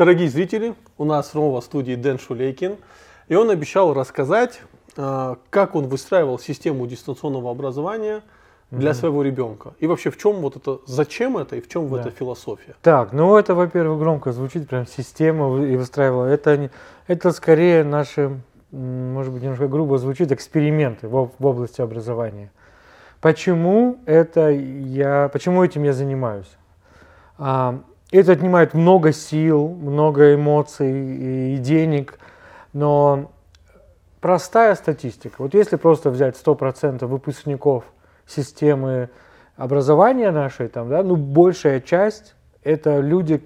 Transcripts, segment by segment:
Дорогие зрители, у нас снова в студии Дэн Шулейкин, и он обещал рассказать, э, как он выстраивал систему дистанционного образования для своего ребенка. И вообще, в чем вот это, зачем это и в чем в Да. эта философия? Так, ну это, во-первых, громко звучит, прям система и выстраивала. Это, это скорее наши, может быть, немножко грубо звучит, эксперименты в, в области образования. Почему это я, почему этим я занимаюсь? А, это отнимает много сил, много эмоций и, денег, но простая статистика. Вот если просто взять 100% выпускников системы образования нашей, там, да, ну, большая часть это люди,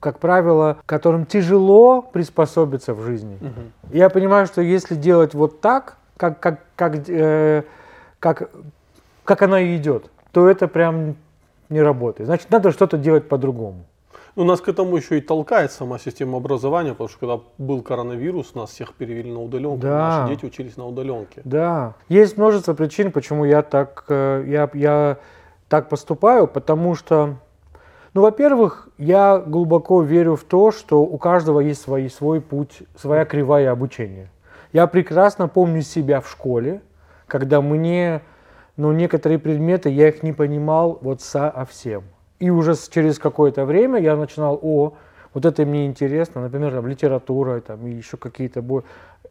как правило, которым тяжело приспособиться в жизни. Мгм. Я понимаю, что если делать вот так, как, как, как, э, как, как она и идет, то это прям не работает. Значит, надо что-то делать по-другому. Ну, нас к этому еще и толкает сама система образования, потому что когда был коронавирус, нас всех перевели на удаленку, Да. наши дети учились на удаленке. Да, есть множество причин, почему я так, э, я, я так поступаю, потому что, ну, во-первых, я глубоко верю в то, что у каждого есть свой, свой путь, своя кривая обучения. Я прекрасно помню себя в школе, когда мне, ну, некоторые предметы, я их не понимал вот совсем. И уже через какое-то время я начинал, о, вот это мне интересно, например, там, литература там, и еще какие-то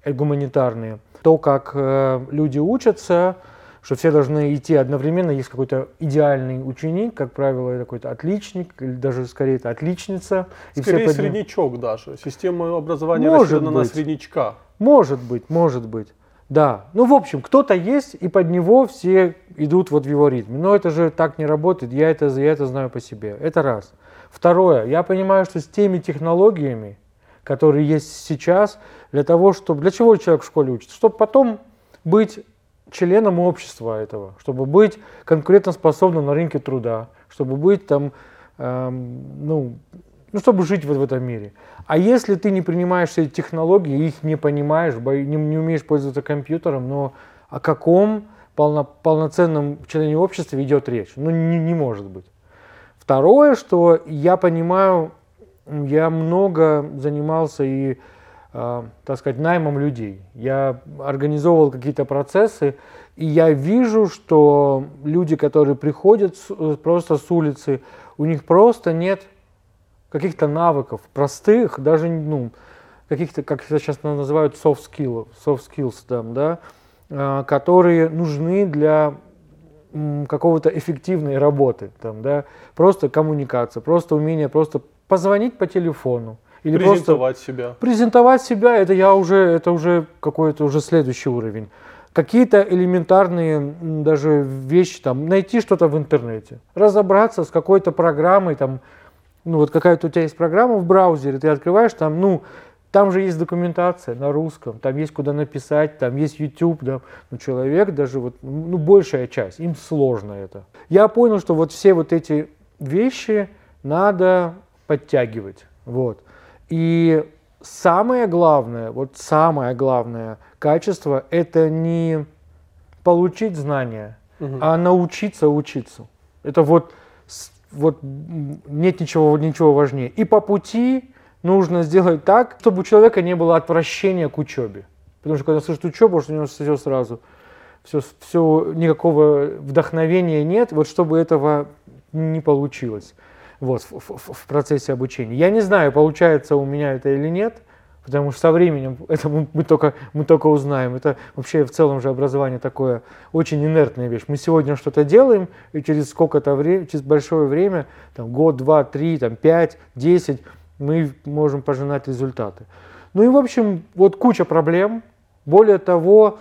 э, гуманитарные. То, как э, люди учатся, что все должны идти одновременно, есть какой-то идеальный ученик, как правило, какой-то отличник, или даже скорее это отличница. и все Скорее под ним- среднячок даже. Система образования Может рассчитана на быть. среднячка. Может быть, может быть. Да. Ну, в общем, кто-то есть, и под него все идут вот в его ритме. Но это же так не работает, я это, я это знаю по себе. Это раз. Второе, я понимаю, что с теми технологиями, которые есть сейчас, для того, чтобы... Для чего человек в школе учится? Чтобы потом быть членом общества этого, чтобы быть конкурентоспособным на рынке труда, чтобы быть там, эм, ну, ну, чтобы жить вот в этом мире. А если ты не принимаешь эти технологии, их не понимаешь, не, не умеешь пользоваться компьютером, но о каком полно- полноценном члене общества идет речь? Ну, не, не может быть. Второе, что я понимаю, я много занимался и, э, так сказать, наймом людей. Я организовывал какие-то процессы, и я вижу, что люди, которые приходят с- э, просто с улицы, у них просто нет каких-то навыков простых, даже ну, каких-то, как это сейчас называют, soft skills, soft skills там, да, э, которые нужны для какого-то эффективной работы, там, да, просто коммуникация, просто умение просто позвонить по телефону или просто Презентовать себя. презентовать себя, это я уже, это уже какой-то уже следующий уровень. Какие-то элементарные даже вещи, там, найти что-то в интернете, разобраться с какой-то программой, там, ну вот какая-то у тебя есть программа в браузере, ты открываешь, там, ну, там же есть документация на русском, там есть куда написать, там есть YouTube, да, ну, человек даже вот, ну, большая часть, им сложно это. Я понял, что вот все вот эти вещи надо подтягивать, вот. И самое главное, вот самое главное качество, это не получить знания, Мгм. а научиться учиться. Это вот, вот нет ничего, ничего важнее. И по пути нужно сделать так, чтобы у человека не было отвращения к учебе. Потому что когда слышит учебу, что у него все сразу, все, все, никакого вдохновения нет, вот чтобы этого не получилось вот, в, в- в процессе обучения. Я не знаю, получается у меня это или нет, потому что со временем это мы, только, мы только узнаем. Это вообще в целом же образование такое очень инертная вещь. Мы сегодня что-то делаем, и через сколько-то времени, через большое время, там, год, два, три, там, пять, десять, мы можем пожинать результаты. Ну и, в общем, вот куча проблем. Более того,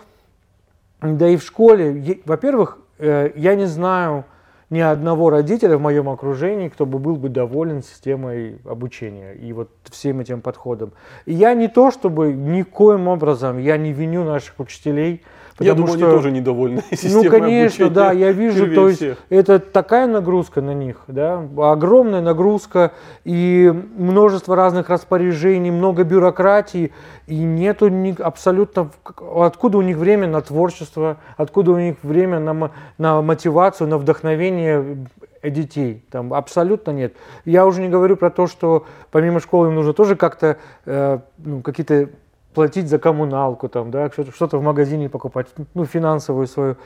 да и в школе, во-первых, э, я не знаю ни одного родителя в моем окружении, кто бы был бы доволен системой обучения и вот всем этим подходом. И я не то, чтобы никоим образом, я не виню наших учителей, Я потому думаю, что... они тоже недовольны системой Ну, конечно, обучения да, я вижу, то есть всех. это такая нагрузка на них, да, огромная нагрузка и множество разных распоряжений, много бюрократии, и нету ни, абсолютно, откуда у них время на творчество, откуда у них время на, на мотивацию, на вдохновение детей. Там абсолютно нет. Я уже не говорю про то, что помимо школы им нужно тоже как-то э, ну, какие-то платить за коммуналку, там, да, что-то, в магазине покупать, ну, финансовую свою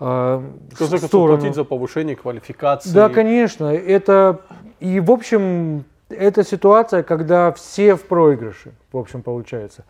э, сторону. платить за повышение квалификации. Да, конечно. Это, и, в общем, это ситуация, когда все в проигрыше, в общем, получается.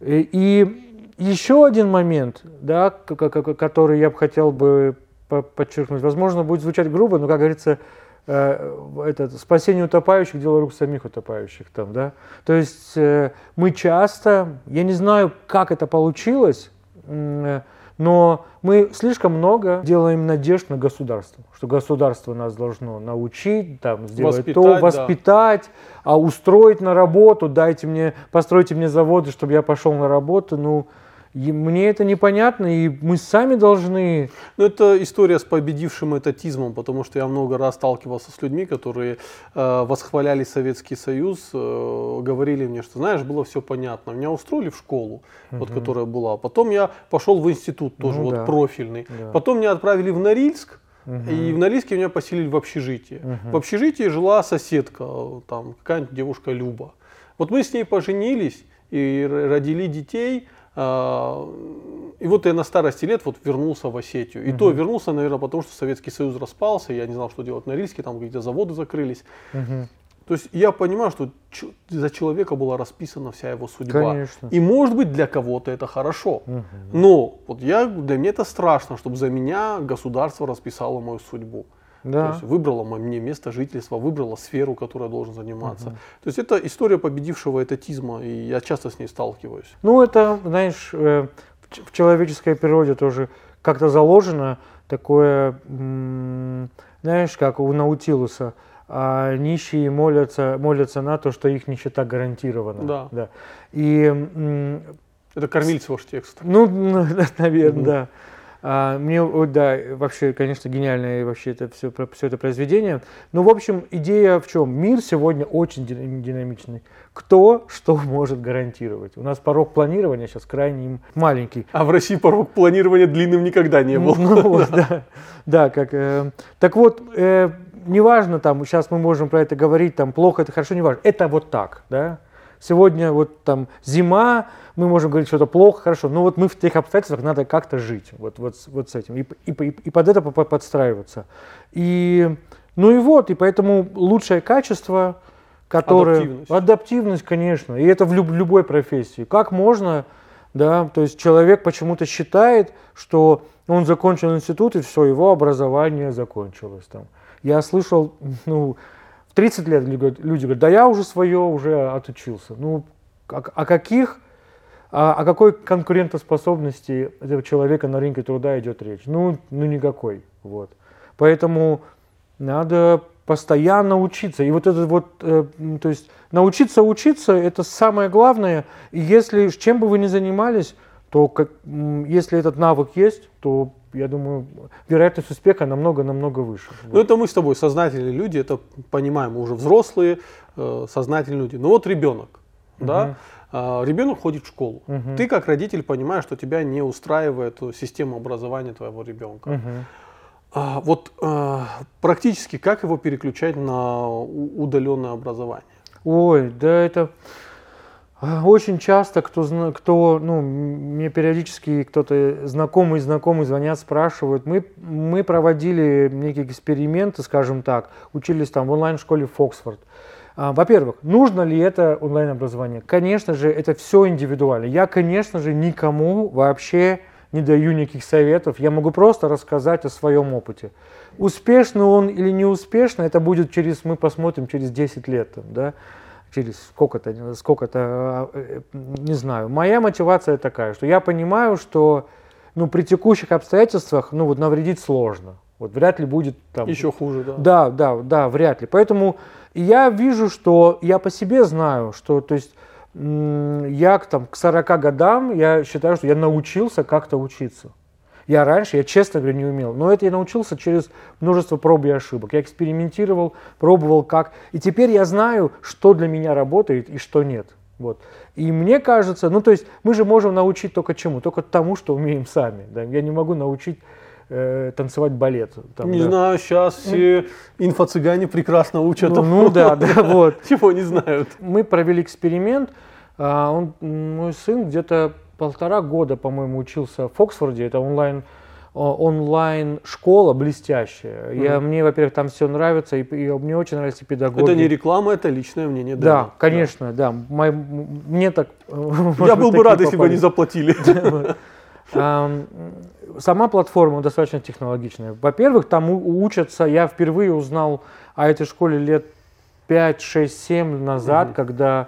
И, и еще один момент, да, который я бы хотел бы подчеркнуть, возможно, будет звучать грубо, но, как говорится, э, это, спасение утопающих – дело рук самих утопающих. Там, да? То есть э, мы часто, я не знаю, как это получилось, э, но мы слишком много делаем надежд на государство, что государство нас должно научить, там, сделать воспитать, то, воспитать, да. а устроить на работу, дайте мне, постройте мне заводы, чтобы я пошел на работу. Ну, и мне это непонятно, и мы сами должны... Ну, это история с победившим этатизмом, потому что я много раз сталкивался с людьми, которые э, восхваляли Советский Союз, э, говорили мне, что, знаешь, было все понятно. Меня устроили в школу, угу. вот, которая была. Потом я пошел в институт, тоже ну, вот да. профильный. Да. Потом меня отправили в Норильск, Угу. И в Норильске меня поселили в общежитие. Угу. В общежитии жила соседка, там какая-нибудь девушка Люба. Вот мы с ней поженились и родили детей. А, и вот я на старости лет вот вернулся в Осетию. И угу. то вернулся, наверное, потому что Советский Союз распался, я не знал, что делать на Рильске, там какие-то заводы закрылись. Угу. То есть я понимаю, что за человека была расписана вся его судьба. Конечно. И может быть для кого-то это хорошо. Угу. Но вот я, для меня это страшно, чтобы за меня государство расписало мою судьбу. Да. То есть выбрала мне место жительства, выбрала сферу, которой я должен заниматься. Угу. То есть это история победившего этатизма, и я часто с ней сталкиваюсь. Ну это, знаешь, э, в человеческой природе тоже как-то заложено такое, знаешь, как у Наутилуса, а нищие молятся, молятся на то, что их нищета гарантирована. Да. да. И, это кормильц ваш текст. Ну, наверное, угу. да. А, мне, да, вообще, конечно, гениальное вообще это все, все это произведение. Но, в общем, идея в чем? Мир сегодня очень динамичный. Кто что может гарантировать? У нас порог планирования сейчас крайне маленький. А в России порог планирования длинным никогда не был. Ну, вот, да. Да, как... Э, так вот, э, неважно, там, сейчас мы можем про это говорить, там, плохо это, хорошо, неважно. Это вот так, да. Сегодня вот там зима, мы можем говорить что-то плохо, хорошо, но вот мы в тех обстоятельствах надо как-то жить, вот, вот, вот с этим, и, и, и под это подстраиваться. И, ну и вот, и поэтому лучшее качество, которое... Адаптивность. Адаптивность, конечно, и это в люб, любой профессии. Как можно, да, то есть человек почему-то считает, что он закончил институт, и все, его образование закончилось там. Я слышал, ну, 30 лет люди говорят, да я уже свое уже отучился. Ну, о, о каких, о, о какой конкурентоспособности этого человека на рынке труда идет речь? Ну, ну никакой. Вот. Поэтому надо постоянно учиться. И вот это вот, э, то есть научиться учиться, это самое главное. И если, чем бы вы ни занимались, то как, если этот навык есть, то я думаю, вероятность успеха намного-намного выше. Ну, это мы с тобой сознательные люди, это понимаем, мы уже взрослые, э, сознательные люди. Ну, вот ребенок, угу. да, э, ребенок ходит в школу. Угу. Ты, как родитель, понимаешь, что тебя не устраивает система образования твоего ребенка. Угу. А, вот а, практически как его переключать на удаленное образование? Ой, да это очень часто, кто, кто ну, мне периодически кто-то знакомый знакомый звонят, спрашивают. Мы, мы проводили некие эксперименты, скажем так, учились там в онлайн-школе Фоксфорд. А, во-первых, нужно ли это онлайн-образование? Конечно же, это все индивидуально. Я, конечно же, никому вообще не даю никаких советов. Я могу просто рассказать о своем опыте. Успешный он или неуспешный, это будет через, мы посмотрим через 10 лет. Да? Через сколько-то, сколько-то, э, не знаю. Моя мотивация такая, что я понимаю, что ну, при текущих обстоятельствах ну, вот, навредить сложно. Вот вряд ли будет там... Еще хуже, да. Да, да, да, вряд ли. Поэтому я вижу, что я по себе знаю, что, то есть, я там, к 40 годам, я считаю, что я научился как-то учиться. Я раньше, я честно говоря, не умел. Но это я научился через множество проб и ошибок. Я экспериментировал, пробовал как. И теперь я знаю, что для меня работает и что нет. Вот. И мне кажется, ну то есть мы же можем научить только чему? Только тому, что умеем сами. Да? Я не могу научить э, танцевать балет. Там, не да. знаю, сейчас все инфо-цыгане прекрасно учат. Ну, ну да, да, вот. Чего не знают. Мы провели эксперимент. а, Он, мой сын где-то полтора года, по-моему, учился в Оксфорде. Это онлайн о- онлайн школа блестящая. Я, мне, во-первых, там все нравится, и, и мне очень нравятся педагоги. Это не реклама, это личное мнение. Да, Дэна. конечно, да. Мой- м- мне так. Да. Я был бы рад, если бы они заплатили. Ам, Сама платформа достаточно технологичная. Во-первых, там учатся, я впервые узнал о этой школе лет 5, 6, 7 назад, когда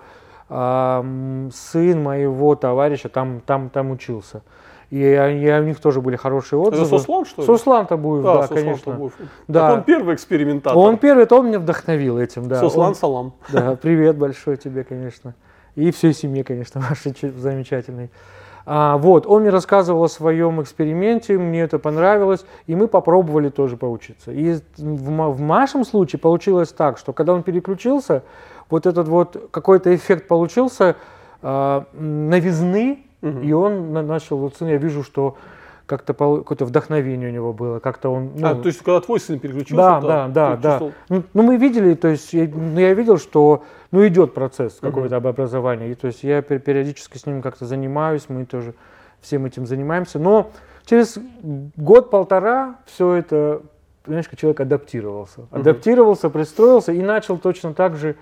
сын моего товарища там, там, там учился. И я- у них тоже были хорошие отзывы. Это Сослан, что ли? Сослан Табуев, да, Сослан конечно. Табуев. Да. Так он первый экспериментатор. Он первый, это он меня вдохновил этим, да. Сослан Он- Салам. да, привет большой тебе, конечно. И всей семье, конечно, вашей замечательной. А, вот, он мне рассказывал о своем эксперименте, мне это понравилось, и мы попробовали тоже поучиться. И в, в нашем случае получилось так, что когда он переключился, вот этот вот какой-то эффект получился а, м, новизны, Мгм. и он на- начал, вот сын, я вижу, что как-то какое-то вдохновение у него было, как-то он... А, ну, то есть, когда твой сын переключился, да, то да, да, да. чувствовал- Ну, ну, мы видели, то есть я, ну, я видел, что ну, идет процесс какого-то образования. И, то есть я пер- периодически с ним как-то занимаюсь, мы тоже всем этим занимаемся. Но через год-полтора все это, понимаешь, человек адаптировался. Адаптировался, пристроился и начал точно так же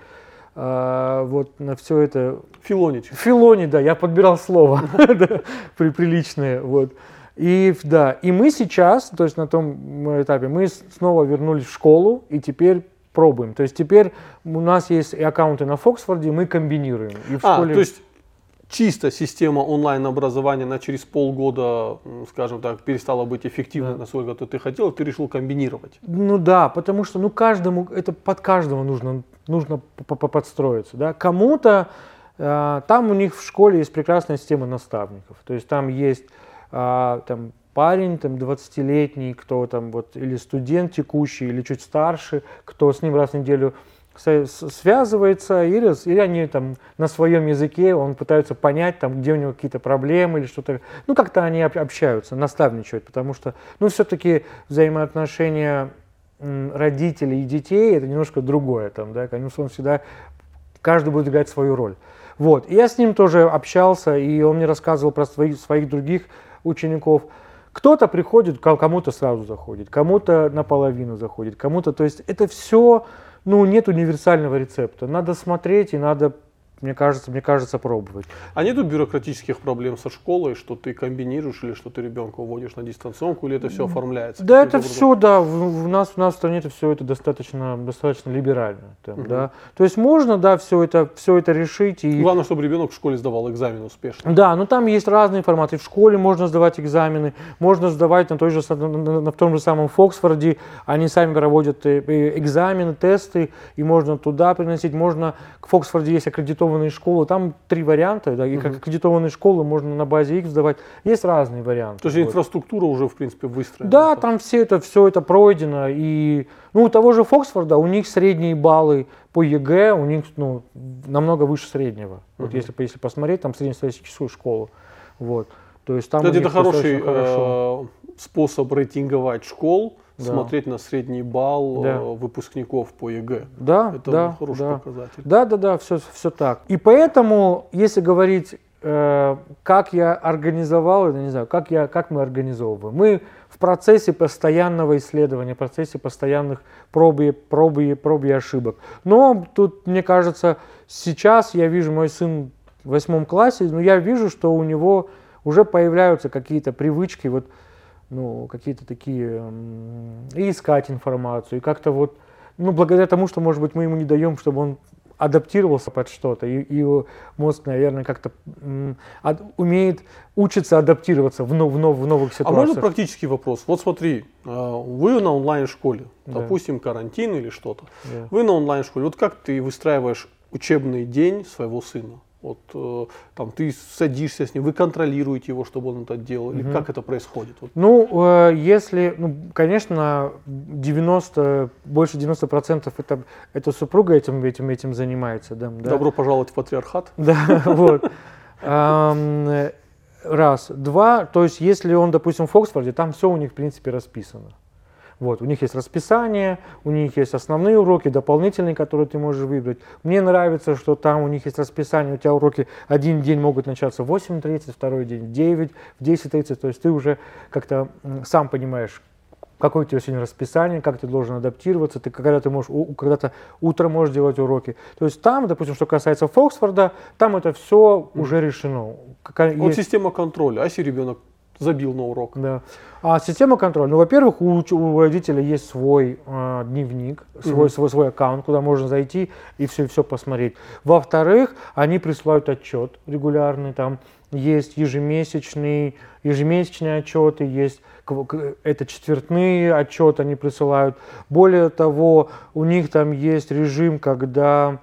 а, вот на все это Филонить. Филони, да, я подбирал слово приличное, вот. И да, и мы сейчас, то есть на том этапе, мы снова вернулись в школу и теперь пробуем. То есть теперь у нас есть и аккаунты на Фоксфорде, мы комбинируем. И в А, школе... то есть чисто система онлайн-образования на через полгода, скажем так, перестала быть эффективной, Да. насколько ты, ты хотел, ты решил комбинировать. Ну да, потому что ну каждому, это под каждого нужно, нужно подстроиться. Да? Кому-то э, там у них в школе есть прекрасная система наставников. То есть там есть а, там, парень там, 20-летний, кто там вот, или студент текущий, или чуть старше, кто с ним раз в неделю связывается, или, или они там на своем языке, он пытается понять, там, где у него какие-то проблемы или что-то. Ну, как-то они об- общаются, наставничают, потому что, ну, все-таки взаимоотношения родителей и детей это немножко другое там, да, конечно, он всегда, каждый будет играть свою роль. Вот, и я с ним тоже общался, и он мне рассказывал про своих, своих других учеников. Кто-то приходит, ко- кому-то сразу заходит, кому-то наполовину заходит, кому-то, то есть это все, ну, нет универсального рецепта. Надо смотреть и надо, мне кажется, мне кажется, пробовать. А нету бюрократических проблем со школой, что ты комбинируешь или что ты ребенка уводишь на дистанционку, или это все оформляется? Да, это образом? все, да, в, нас, у нас в стране это все это достаточно, достаточно либерально. там, Мгм. да. То есть можно, да, все это, все это решить. И... Главное, чтобы ребенок в школе сдавал экзамен успешно. Да, но там есть разные форматы. В школе можно сдавать экзамены, можно сдавать на, той же, на, на- на том же самом Фоксфорде. Они сами проводят э, э, экзамены, тесты, и можно туда приносить. Можно, в Фоксфорде есть аккредитованные школы, там три варианта. Да, и как аккредитованные школы можно на базе их сдавать. Есть разные варианты. То есть вот. инфраструктура уже, в принципе, выстроена. Да, там все это, все это пройдено. И, ну, у того же Фоксфорда, у них средние баллы по ЕГЭ, у них ну, намного выше среднего. Вот если, если посмотреть, там среднестатистическую школу. Вот. То есть там Кстати, это хороший хорошо. э, способ рейтинговать школ, Да. смотреть на средний балл Да. э, выпускников по ЕГЭ. Да, Это да, хороший да. показатель. Да, да, да, все, все так. И поэтому, если говорить, э, как я организовал, это не знаю, как, я, как мы организовываем. Мы в процессе постоянного исследования, в процессе постоянных проб и, проб и, проб и ошибок. Но тут, мне кажется, сейчас я вижу, мой сын в восьмом классе, но я вижу, что у него уже появляются какие-то привычки, вот, ну, какие-то такие, и искать информацию, и как-то вот, ну, благодаря тому, что, может быть, мы ему не даем, чтобы он адаптировался под что-то, и, и его мозг, наверное, как-то ад- умеет учиться адаптироваться в, нов- в, нов- в новых А ситуациях. можно практический вопрос? Вот смотри, э, вы на онлайн-школе, Да. допустим, карантин или что-то. Да. Вы на онлайн-школе. Вот как ты выстраиваешь учебный день своего сына? Вот э, там ты садишься с ним, вы контролируете его, чтобы он это делал, или Мгм. как это происходит? Вот. Ну, э, если, ну, конечно, 90, больше 90 процентов это, это супруга этим, этим, этим занимается. Да, да. Добро пожаловать в патриархат. Да, вот. Э, Раз. Два, то есть если он, допустим, в Оксфорде, там все у них, в принципе, расписано. Вот, у них есть расписание, у них есть основные уроки, дополнительные, которые ты можешь выбрать. Мне нравится, что там у них есть расписание, у тебя уроки один день могут начаться в 8.30, второй день в 9, в 10.30, то есть ты уже как-то сам понимаешь, какое у тебя сегодня расписание, как ты должен адаптироваться, ты когда ты можешь, когда-то утром можешь делать уроки. То есть там, допустим, что касается Фоксфорда, там это все уже решено. Какая, вот есть... система контроля, а если ребенок забил на урок? Да. А система контроля, ну, во-первых, у, у родителя есть свой э, дневник, свой, mm-hmm. свой, свой аккаунт, куда можно зайти и все, все посмотреть. Во-вторых, они присылают отчет регулярный, там есть ежемесячный, ежемесячные отчеты, есть это четвертные отчеты они присылают. Более того, у них там есть режим, когда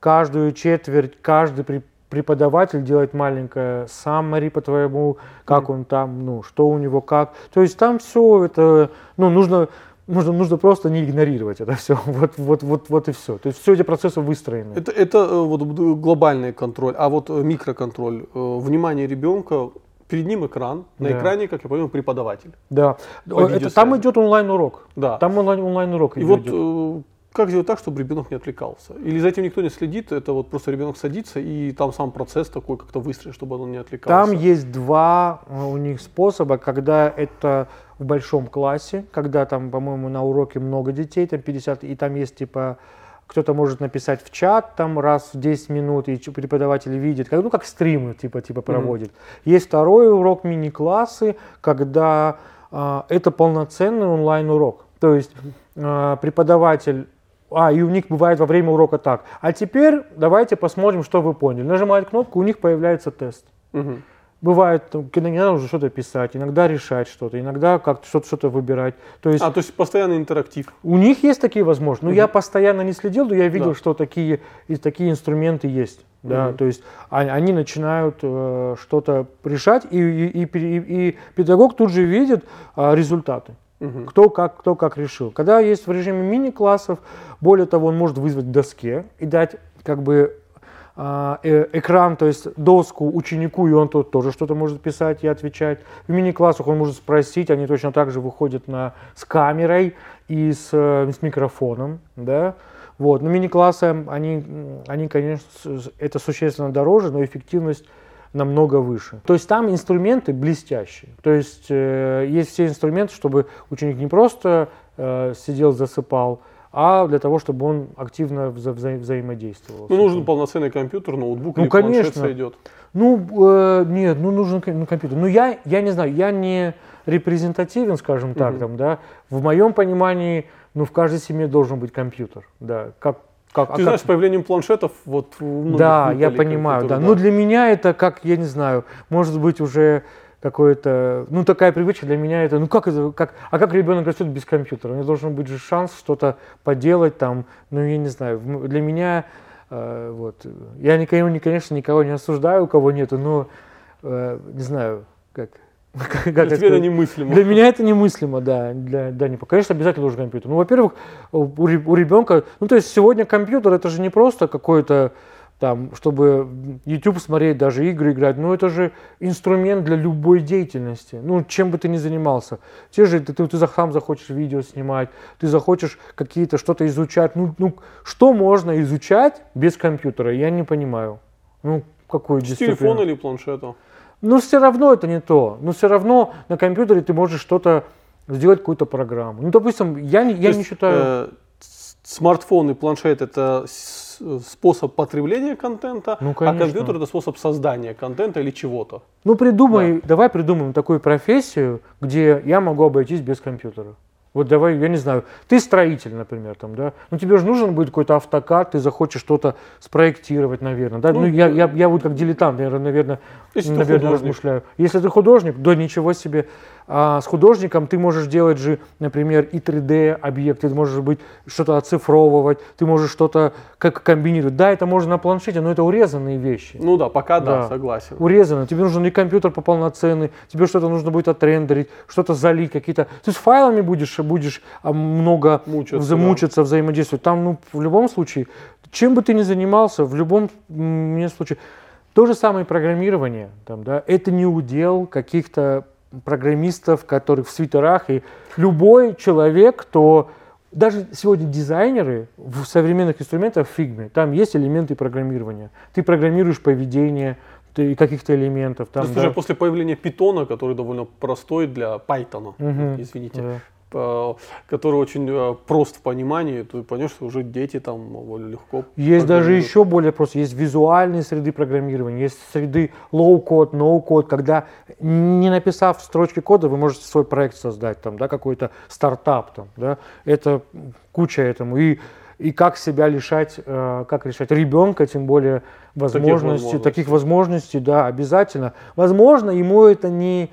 каждую четверть каждый преподаватель делает маленькое summary по твоему, как он там, ну, что у него как. То есть там все это, ну, нужно, нужно, нужно просто не игнорировать это все. Вот, вот, вот, вот и все. То есть все эти процессы выстроены. Это, это э, вот глобальный контроль, а вот э, микроконтроль, э, внимание ребенка, перед ним экран, на да. экране, как я понял, преподаватель. Да, это, там идет онлайн-урок. Да. Там онлайн, онлайн-урок И идет. Как сделать так, чтобы ребенок не отвлекался? Или за этим никто не следит, это вот просто ребенок садится, и там сам процесс такой как-то выстроен, чтобы он не отвлекался? Там есть два у них способа, когда это в большом классе, когда там, по-моему, на уроке много детей, там 50, и там есть типа кто-то может написать в чат там раз в 10 минут, и преподаватель видит, как, ну как стримы типа, типа проводит. Mm-hmm. Есть второй урок мини-классы, когда э, это полноценный онлайн-урок. То есть э, преподаватель а, и у них бывает во время урока так. А теперь давайте посмотрим, что вы поняли. Нажимает кнопку, у них появляется тест. Угу. Бывает, иногда нужно что-то писать, иногда решать что-то, иногда как-то что-то, что-то выбирать. То есть, а, то есть постоянный интерактив. У них есть такие возможности. Но угу. я постоянно не следил, но я видел, да. что такие, и такие инструменты есть. Да, угу. то есть они, они начинают э, что-то решать, и, и, и, и, и педагог тут же видит э, результаты. Угу. Кто, как, кто как решил. Когда есть в режиме мини-классов, более того, он может вызвать доске и дать как бы а, э, экран, то есть доску ученику, и он тут тоже что-то может писать и отвечать. В мини-классах он может спросить, они точно так же выходят на, с камерой и с, э, с микрофоном. Да? Вот. Но мини-классы, они, они, конечно, это существенно дороже, но эффективность намного выше. То есть там инструменты блестящие. То есть э, есть все инструменты, чтобы ученик не просто э, сидел, засыпал, а для того, чтобы он активно вза вза взаимодействовал. Ну, нужен полноценный компьютер, ноутбук ну, или конечно. планшет сойдет. Ну, э, нет, ну, нужен ну, компьютер. Ну, я, я не знаю, я не репрезентативен, скажем так, угу. там, да. В моем понимании, ну, в каждой семье должен быть компьютер, да. Как как, Ты а знаешь, как... с появлением планшетов вот Да, я понимаю, да. да. Но для меня это как, я не знаю, может быть уже какое-то, ну такая привычка для меня это, ну как это, как, а как ребенок растет без компьютера? У него должен быть же шанс что-то поделать там, ну я не знаю, для меня э, вот, я никого, конечно, никого не осуждаю, у кого нету, но э, не знаю, как, для это немыслимо. Для меня это немыслимо, да. Для, да не, конечно, обязательно должен компьютер. Ну, во-первых, у, у ребенка, ну, то есть сегодня компьютер это же не просто какой-то там, чтобы YouTube смотреть, даже игры играть, ну это же инструмент для любой деятельности, ну чем бы ты ни занимался. Те же, ты, ты, ты сам захочешь видео снимать, ты захочешь какие-то что-то изучать, ну, ну что можно изучать без компьютера, я не понимаю. Ну, какой С телефона или планшета? Но все равно это не то. Но все равно на компьютере ты можешь что-то сделать, какую-то программу. Ну, допустим, я, не, я есть, не считаю... Э, смартфон и планшет это способ потребления контента, ну, а компьютер это способ создания контента или чего-то. Ну придумай, да. давай придумаем такую профессию, где я могу обойтись без компьютера. Вот давай, я не знаю, ты строитель, например, там, да, ну тебе же нужен будет какой-то автокад, ты захочешь что-то спроектировать, наверное, да, ну, ну я, я, я вот как дилетант, наверное, наверное, наверное размышляю. Если ты художник, да ничего себе, а с художником ты можешь делать же, например, и 3D объекты, ты можешь быть что-то оцифровывать, ты можешь что-то как комбинировать. Да, это можно на планшете, но это урезанные вещи. Ну да, пока да, да согласен. Урезано. Тебе нужен не компьютер по полноценный, тебе что-то нужно будет отрендерить, что-то залить, какие-то. Ты с файлами будешь, будешь а, много мучиться, замучиться, да. взаимодействовать. Там, ну, в любом случае, чем бы ты ни занимался, в любом случае, То же самое программирование. Там, да, это не удел каких-то программистов, которых в свитерах. И любой человек, кто... Даже сегодня дизайнеры в современных инструментах в фигме, там есть элементы программирования. Ты программируешь поведение, каких-то элементов. Там, То есть да. уже после появления питона, который довольно простой для Python, Мгм. извините, Да. Э, который очень э, прост в понимании, ты поймешь, что уже дети там довольно легко. Есть даже еще более просто, есть визуальные среды программирования, есть среды low-code, no-code, когда не написав строчки кода, вы можете свой проект создать, там, да, какой-то стартап, там, да, это куча этому. И, и как себя лишать, э, как решать ребенка, тем более возможностей, возможностей. таких возможностей, да, обязательно. Возможно, ему это не,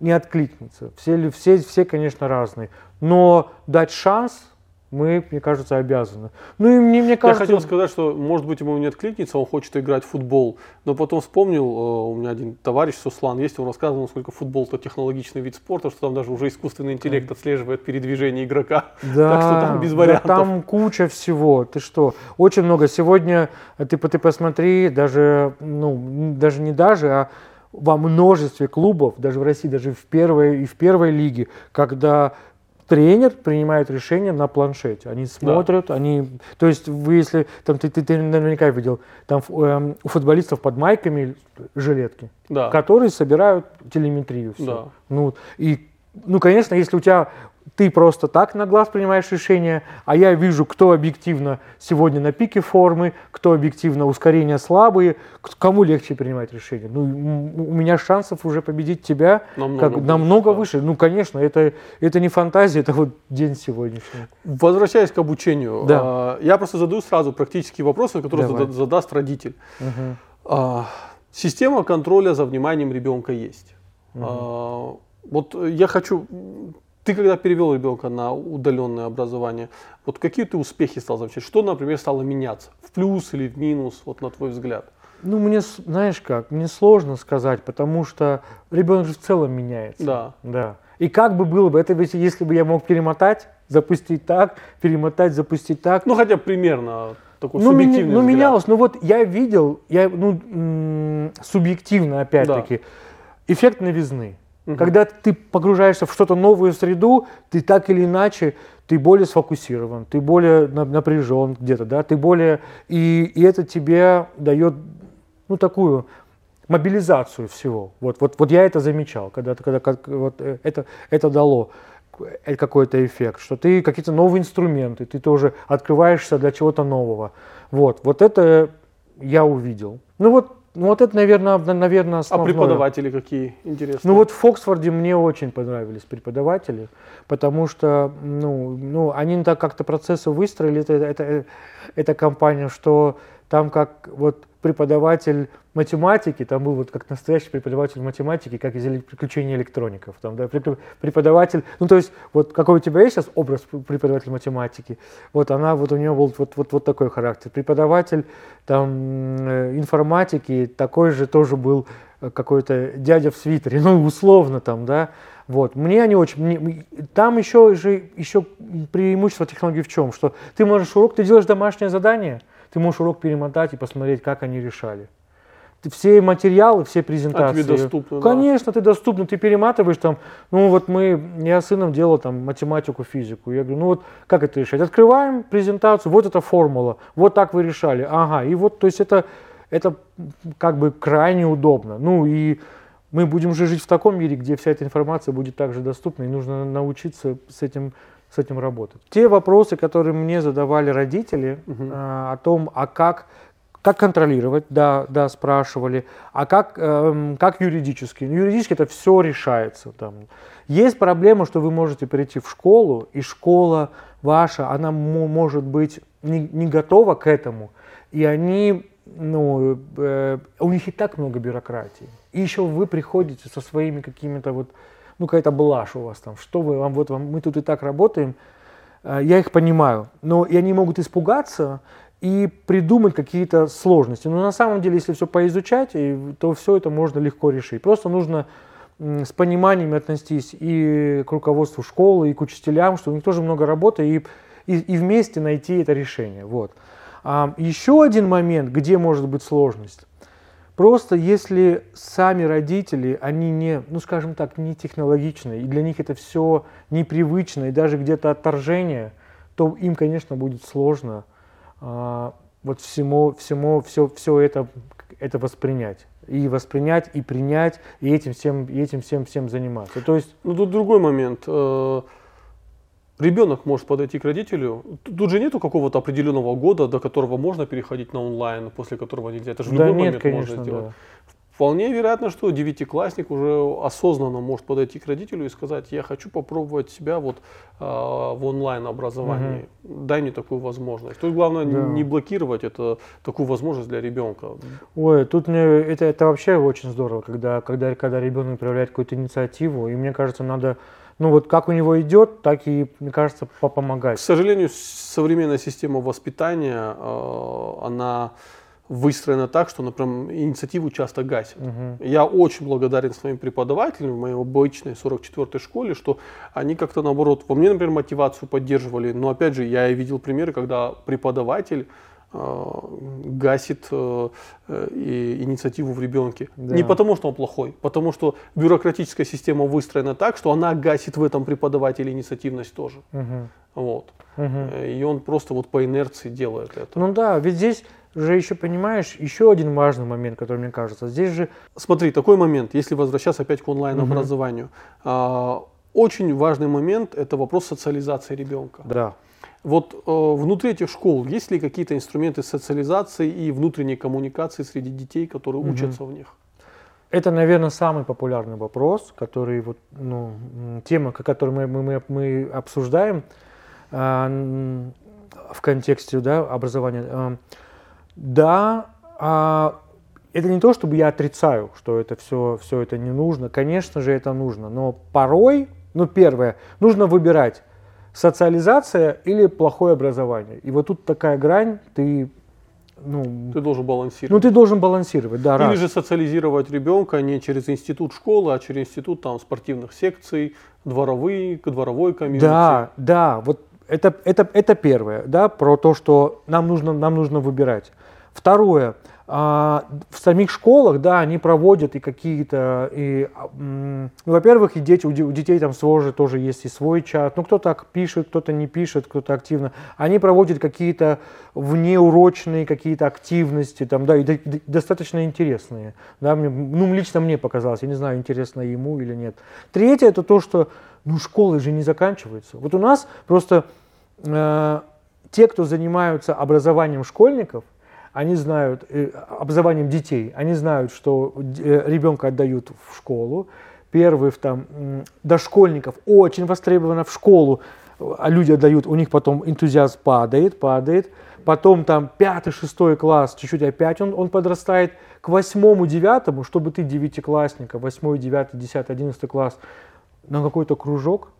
не откликнется. Все, все, все, конечно, разные. Но дать шанс мы, мне кажется, обязаны. Ну и мне, мне Я кажется... хотел сказать, что, может быть, ему не откликнется, он хочет играть в футбол, но потом вспомнил, э, у меня один товарищ Суслан есть, он рассказывал, насколько футбол это технологичный вид спорта, что там даже уже искусственный интеллект отслеживает передвижение игрока. Да, Так что там без да вариантов. там куча всего. Ты что? Очень много. Сегодня ты, ты посмотри, даже, ну, даже не даже, а во множестве клубов, даже в России, даже в первой, и в первой лиге, когда тренер принимает решение на планшете. Они смотрят, они... То есть вы, если... Там, ты, ты, ты наверняка видел, там эм, у футболистов под майками жилетки, Да. которые собирают телеметрию. всё. Да. Ну, и, ну, конечно, если у тебя ты просто так на глаз принимаешь решение, а я вижу, кто объективно сегодня на пике формы, кто объективно ускорения слабые, кому легче принимать решение. Ну, у меня шансов уже победить тебя Намного как, больше, намного да. выше. Ну, конечно, это, это не фантазия, это вот день сегодняшний. Возвращаясь к обучению, Да. э, я просто задаю сразу практические вопросы, которые Давай. зада- задаст родитель. А, Система контроля за вниманием ребенка есть. А, Вот я хочу, ты когда перевел ребенка на удаленное образование, вот какие ты успехи стал замечать? Что, например, стало меняться? В плюс или в минус, вот на твой взгляд? Ну, мне, знаешь как, мне сложно сказать, потому что ребенок же в целом меняется. Да. Да. И как бы было бы, это ведь если бы я мог перемотать, запустить так, перемотать, запустить так. Ну, хотя примерно такой ну, меня- субъективный ну, взгляд. менялось. Ну, вот я видел, я, ну, субъективно, опять-таки, эффект новизны. Мгм. Когда ты погружаешься в что-то новую среду, ты так или иначе, ты более сфокусирован, ты более на- напряжен где-то, да, ты более, и, и это тебе дает, ну, такую мобилизацию всего. Вот, вот, вот я это замечал, когда, когда как, вот, э, это, это дало какой-то эффект, что ты какие-то новые инструменты, ты тоже открываешься для чего-то нового. Вот, вот это я увидел. Ну вот, ну вот это, наверное, наверное А основное. преподаватели какие? Интересно. Ну вот в Оксфорде мне очень понравились преподаватели, потому что ну, ну, они так как-то процессы выстроили, это, это, эта компания, что там как вот преподаватель математики, там был вот как настоящий преподаватель математики, как из приключений электроников. Там, да, преп- преподаватель, ну то есть вот какой у тебя есть сейчас образ преподавателя математики, вот она, вот у нее был вот, вот, вот такой характер. Преподаватель там э, информатики такой же тоже был э, какой-то дядя в свитере, ну условно там, да. Вот. Мне они очень... мне- там еще, же, еще преимущество технологии в чем? Что ты можешь урок, ты делаешь домашнее задание, ты можешь урок перемотать и посмотреть, как они решали. Ты все материалы, все презентации. доступны, да. Конечно, ты доступно, ты перематываешь там. Ну вот мы, я с сыном делал там математику, физику. Я говорю, ну вот как это решать? Открываем презентацию, вот эта формула, вот так вы решали. Ага, и вот, то есть это, это как бы крайне удобно. Ну и мы будем же жить в таком мире, где вся эта информация будет также доступна, и нужно научиться с этим, с этим работать. Те вопросы, которые мне задавали родители Мгм. а, о том, а как, как контролировать, да, да, спрашивали, а как, эм, как юридически. Ну, юридически это все решается. Там. Есть проблема, что вы можете прийти в школу, и школа ваша, она мо- может быть не, не готова к этому, и они, ну, э, у них и так много бюрократии. И еще вы приходите со своими какими-то вот, ну, какая-то блажь у вас там, что вы, вам, вот вам, мы тут и так работаем, Э, я их понимаю, но и они могут испугаться и придумать какие-то сложности. Но на самом деле, если все поизучать, то все это можно легко решить. Просто нужно с пониманием отнестись и к руководству школы, и к учителям, что у них тоже много работы, и, и, и вместе найти это решение. Вот. А, еще один момент, где может быть сложность. Просто если сами родители, они не, ну скажем так, не технологичны, и для них это все непривычно, и даже где-то отторжение, то им, конечно, будет сложно а, вот всему, всему, все, все это, это воспринять. И воспринять, и принять, и этим всем, и этим всем, всем заниматься. То есть... Ну тут другой момент. Э, ребенок может подойти к родителю. Тут же нету какого-то определенного года, до которого можно переходить на онлайн, после которого нельзя. Это же в Да любой нет, момент конечно, можно сделать. да. Вполне вероятно, что девятиклассник уже осознанно может подойти к родителю и сказать, я хочу попробовать себя вот а, в онлайн образовании, дай мне такую возможность. Тут главное Да. не блокировать это такую возможность для ребенка. Ой, тут мне это, это вообще очень здорово, когда, когда, когда ребенок проявляет какую-то инициативу, и мне кажется, надо, ну вот как у него идет, так и, мне кажется, по- К сожалению, современная система воспитания, э, она выстроена так, что, например, инициативу часто гасит. Мгм. Я очень благодарен своим преподавателям в моей обычной 44-й школе, что они как-то наоборот, во мне, например, мотивацию поддерживали. Но опять же, я и видел примеры, когда преподаватель гасит э, э, и инициативу в ребенке. Да. Не потому, что он плохой, потому что бюрократическая система выстроена так, что она гасит в этом преподавателе инициативность тоже. Мгм. Вот. Э, И он просто вот по инерции делает это. Ну да, ведь здесь же еще, понимаешь, еще один важный момент, который мне кажется. Здесь же Смотри, такой момент, если возвращаться опять к онлайн-образованию. а, очень важный момент – это вопрос социализации ребенка. Да. Вот э, внутри этих школ есть ли какие-то инструменты социализации и внутренней коммуникации среди детей, которые Мгм. учатся в них? Это, наверное, самый популярный вопрос, который вот, ну, тема, ко- которую мы, мы, мы, обсуждаем м, в контексте да, образования. А, Да, а, это не то, чтобы я отрицаю, что это все, все это не нужно. Конечно же, это нужно. Но порой, ну, первое, нужно выбирать социализация или плохое образование. И вот тут такая грань, ты, ну, Ты должен ну, балансировать. ты должен балансировать, да, Или раз. же социализировать ребенка не через институт школы, а через институт там, спортивных секций, дворовые, дворовой комьюнити. Да, да, вот это, это, это первое, да, про то, что нам нужно, нам нужно выбирать. Второе, а, в самих школах, да, они проводят и какие-то, и, ну, во-первых, и дети, у, де- у детей там свой тоже есть и свой чат, ну, кто-то ак- пишет, кто-то не пишет, кто-то активно. Они проводят какие-то внеурочные какие-то активности, там, да, и до- достаточно интересные, да, мне, ну, лично мне показалось, я не знаю, интересно ему или нет. Третье, это то, что, ну, школы же не заканчиваются. Вот у нас просто э, те, кто занимаются образованием школьников, они знают, э, образованием детей, они знают, что э, ребенка отдают в школу, первых там дошкольников очень востребовано в школу, а люди отдают, у них потом энтузиазм падает, падает, потом там пятый, шестой класс, чуть-чуть опять он, он подрастает, к восьмому, девятому, чтобы ты девятиклассника, восьмой, девятый, десятый, одиннадцатый класс на какой-то кружок,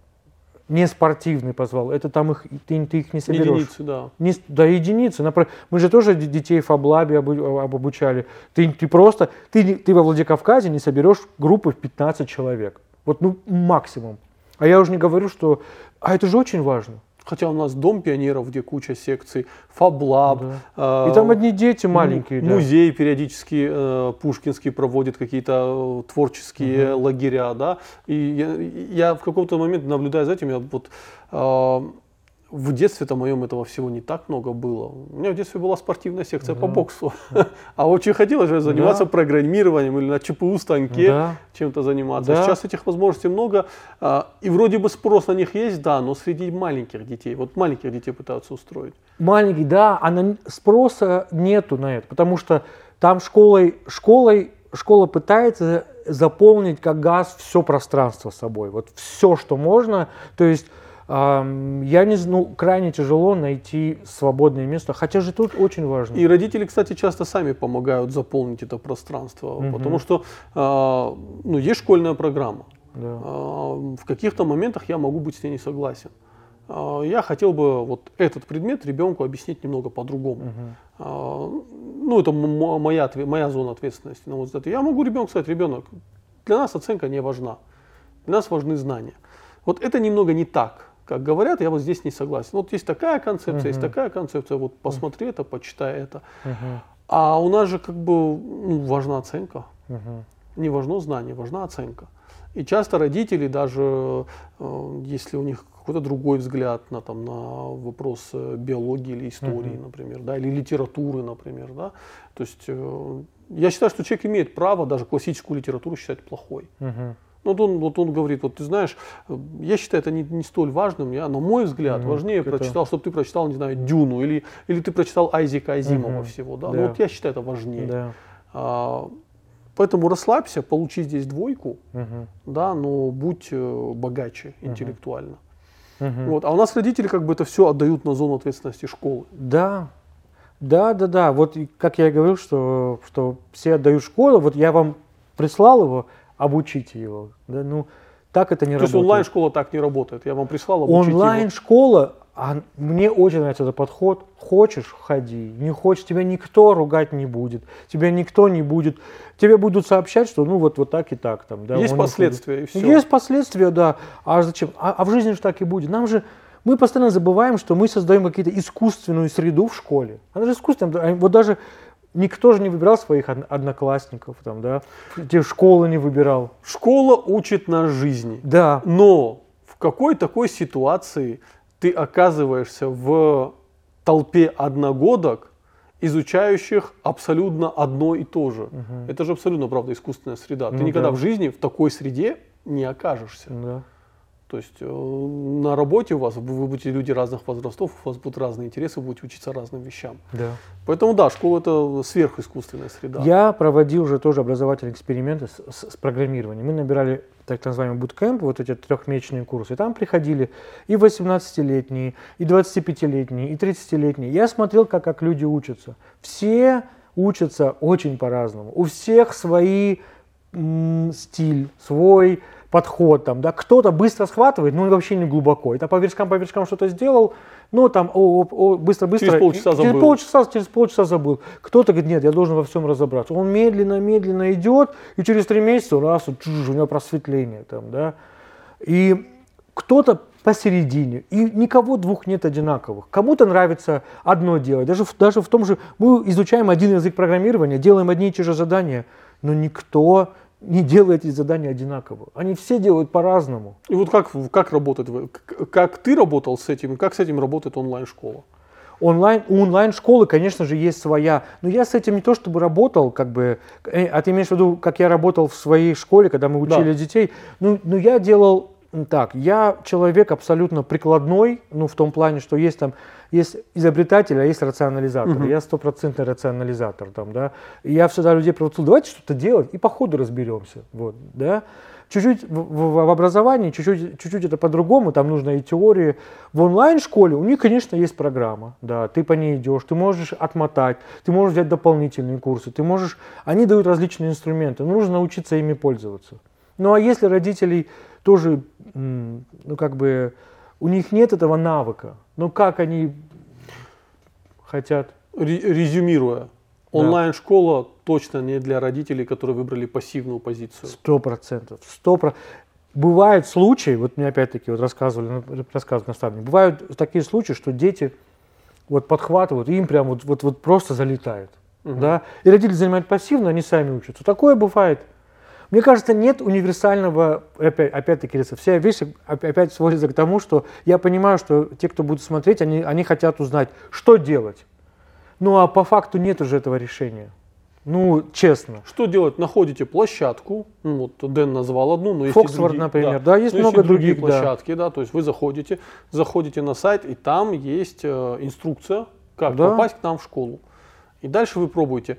не спортивный позвал, это там их, ты, ты их не соберешь. Единицы, да. Не, да, единицы. Мы же тоже детей в Фаблабе об- обучали. Ты, ты просто, ты, ты во Владикавказе не соберешь группы в 15 человек. Вот, ну, максимум. А я уже не говорю, что... А это же очень важно. Хотя у нас дом пионеров, где куча секций, фаблаб. Да. э, И там одни дети маленькие. М- да. Музей периодически э, Пушкинский проводит какие-то э, творческие лагеря, да. И я, я в какой-то момент наблюдая за этим, я вот э, в детстве-то моем этого всего не так много было. У меня в детстве была спортивная секция по Да. боксу. А очень хотелось заниматься Да. программированием или на ЧПУ станке Да. чем-то заниматься. Да. Сейчас этих возможностей много. а, И вроде бы спрос на них есть, да, но среди маленьких детей. Вот маленьких детей пытаются устроить. Маленький, да, а на- спроса нету на это, потому что там школой, школой, школа пытается заполнить как газ все пространство собой, вот все, что можно, то есть я не знаю, ну, крайне тяжело найти свободное место, хотя же тут очень важно. И родители, кстати, часто сами помогают заполнить это пространство, Мгм. потому что а, ну, есть школьная программа. Да. А, В каких-то моментах я могу быть с ней не согласен. А, Я хотел бы вот этот предмет ребенку объяснить немного по-другому. А, Ну, это моя, моя зона ответственности. на вот это. Я могу ребенку сказать, ребенок, для нас оценка не важна. Для нас важны знания. Вот это немного не так, как говорят, я вот здесь не согласен. Вот есть такая концепция, есть Мгм. такая концепция, вот посмотри это, почитай это. Мгм. А у нас же как бы ну, важна оценка. Мгм. Не важно знание, важна оценка. И часто родители даже, э, если у них какой-то другой взгляд на, там, на вопрос э, биологии или истории, Мгм. например, да, или литературы, например, да, то есть э, я считаю, что человек имеет право даже классическую литературу считать плохой. Мгм. Ну, Вот он, вот он говорит, вот ты знаешь, э, я считаю это не, не столь важным, я, на мой взгляд, Мгм, важнее это- прочитал, чтобы ты прочитал, не знаю, Дюну, или, или ты прочитал Айзека Азимова Мгм, всего, да? да. Ну, вот я считаю это важнее. Да. А, поэтому расслабься, получи здесь двойку, Мгм. да, но будь э, богаче интеллектуально. Мгм. Вот. А у нас родители как бы это все отдают на зону ответственности школы. Да, да, да, да. Вот как я и говорил, что, что все отдают школу, вот я вам прислал его, обучите его. Да, ну, так это не То есть работает. онлайн-школа так не работает. Я вам прислал, обучите. Онлайн-школа, а мне очень нравится этот подход. Хочешь, ходи. Не хочешь, тебя никто ругать не будет. Тебя никто не будет. Тебе будут сообщать, что ну вот, вот так и так. Там, да, Есть последствия, и все. Есть последствия, да. А зачем? А, а в жизни же так и будет. Нам же мы постоянно забываем, что мы создаем какие-то искусственную среду в школе. Она же искусственная. Вот даже никто же не выбирал своих од- одноклассников, там, да, те школы не выбирал. Школа учит нас жизни. Да, Но в какой такой ситуации ты оказываешься в толпе одногодок, изучающих абсолютно одно и то же? Это же абсолютно, правда, искусственная среда. Ты Ну никогда да. в жизни в такой среде не окажешься. да. То есть э, на работе у вас вы будете люди разных возрастов, у вас будут разные интересы, вы будете учиться разным вещам. да. Поэтому да, школа это сверхискусственная среда. Я проводил уже тоже образовательные эксперименты с, с- с программированием. Мы набирали так называемый bootcamp, вот эти трехмесячные курсы. И там приходили и 18-летние, и 25-летние, и 30-летние. Я смотрел, как, как люди учатся. Все учатся очень по-разному. У всех свои м, стиль, свой подход. Там, да? Кто-то быстро схватывает, но вообще не глубоко. Это по вершкам, по вершкам что-то сделал, но там о, о, о, быстро, быстро. Через полчаса и- через забыл. полчаса, через полчаса забыл. Кто-то говорит, нет, я должен во всем разобраться. Он медленно, медленно идет, и через три месяца раз, у него просветление там, да. И кто-то посередине, и никого двух нет одинаковых. Кому-то нравится одно делать, даже в, даже в том же, мы изучаем один язык программирования, делаем одни и те же задания, но никто не делает эти задания одинаково. Они все делают по-разному. И вот как, как работает, как ты работал с этим, и как с этим работает онлайн-школа? Онлайн, у онлайн-школы, конечно же, есть своя. Но я с этим не то чтобы работал, как бы. э, А ты имеешь в виду, как я работал в своей школе, когда мы учили Да. детей? Ну, ну, я делал так. Я человек абсолютно прикладной, ну, в том плане, что есть там есть изобретатель, а есть рационализатор. Мгм. Я стопроцентный рационализатор там, да. И я всегда людей провоцирую, давайте что-то делать и по ходу разберемся. Вот, да. Чуть-чуть в, в- в образовании, чуть-чуть, чуть-чуть это по-другому, там нужно и теории. В онлайн-школе у них, конечно, есть программа, да, ты по ней идешь, ты можешь отмотать, ты можешь взять дополнительные курсы, ты можешь, они дают различные инструменты, нужно научиться ими пользоваться. Ну а если родителей тоже, ну как бы, у них нет этого навыка, ну как они хотят? Ре- резюмируя, онлайн-школа точно не для родителей, которые выбрали пассивную позицию. Сто процентов. Сто про- Бывают случаи, вот мне опять-таки вот рассказывали, ну, рассказывают наставник, бывают такие случаи, что дети вот подхватывают, им прям вот, вот, вот просто залетает. Мгм. Да? И родители занимают пассивно, они сами учатся. Такое бывает. Мне кажется, нет универсального, опять, опять-таки, вещь оп- опять сводится к тому, что я понимаю, что те, кто будут смотреть, они, они хотят узнать, что делать. Ну а по факту нет уже этого решения. Ну, честно. Что делать? Находите площадку, ну, вот Дэн назвал одну, но есть Фоксфорд, другие, например, да, есть но много и другие других, да. площадки, да. то есть вы заходите, заходите на сайт, и там есть э, инструкция, как Да. попасть к нам в школу. И дальше вы пробуете.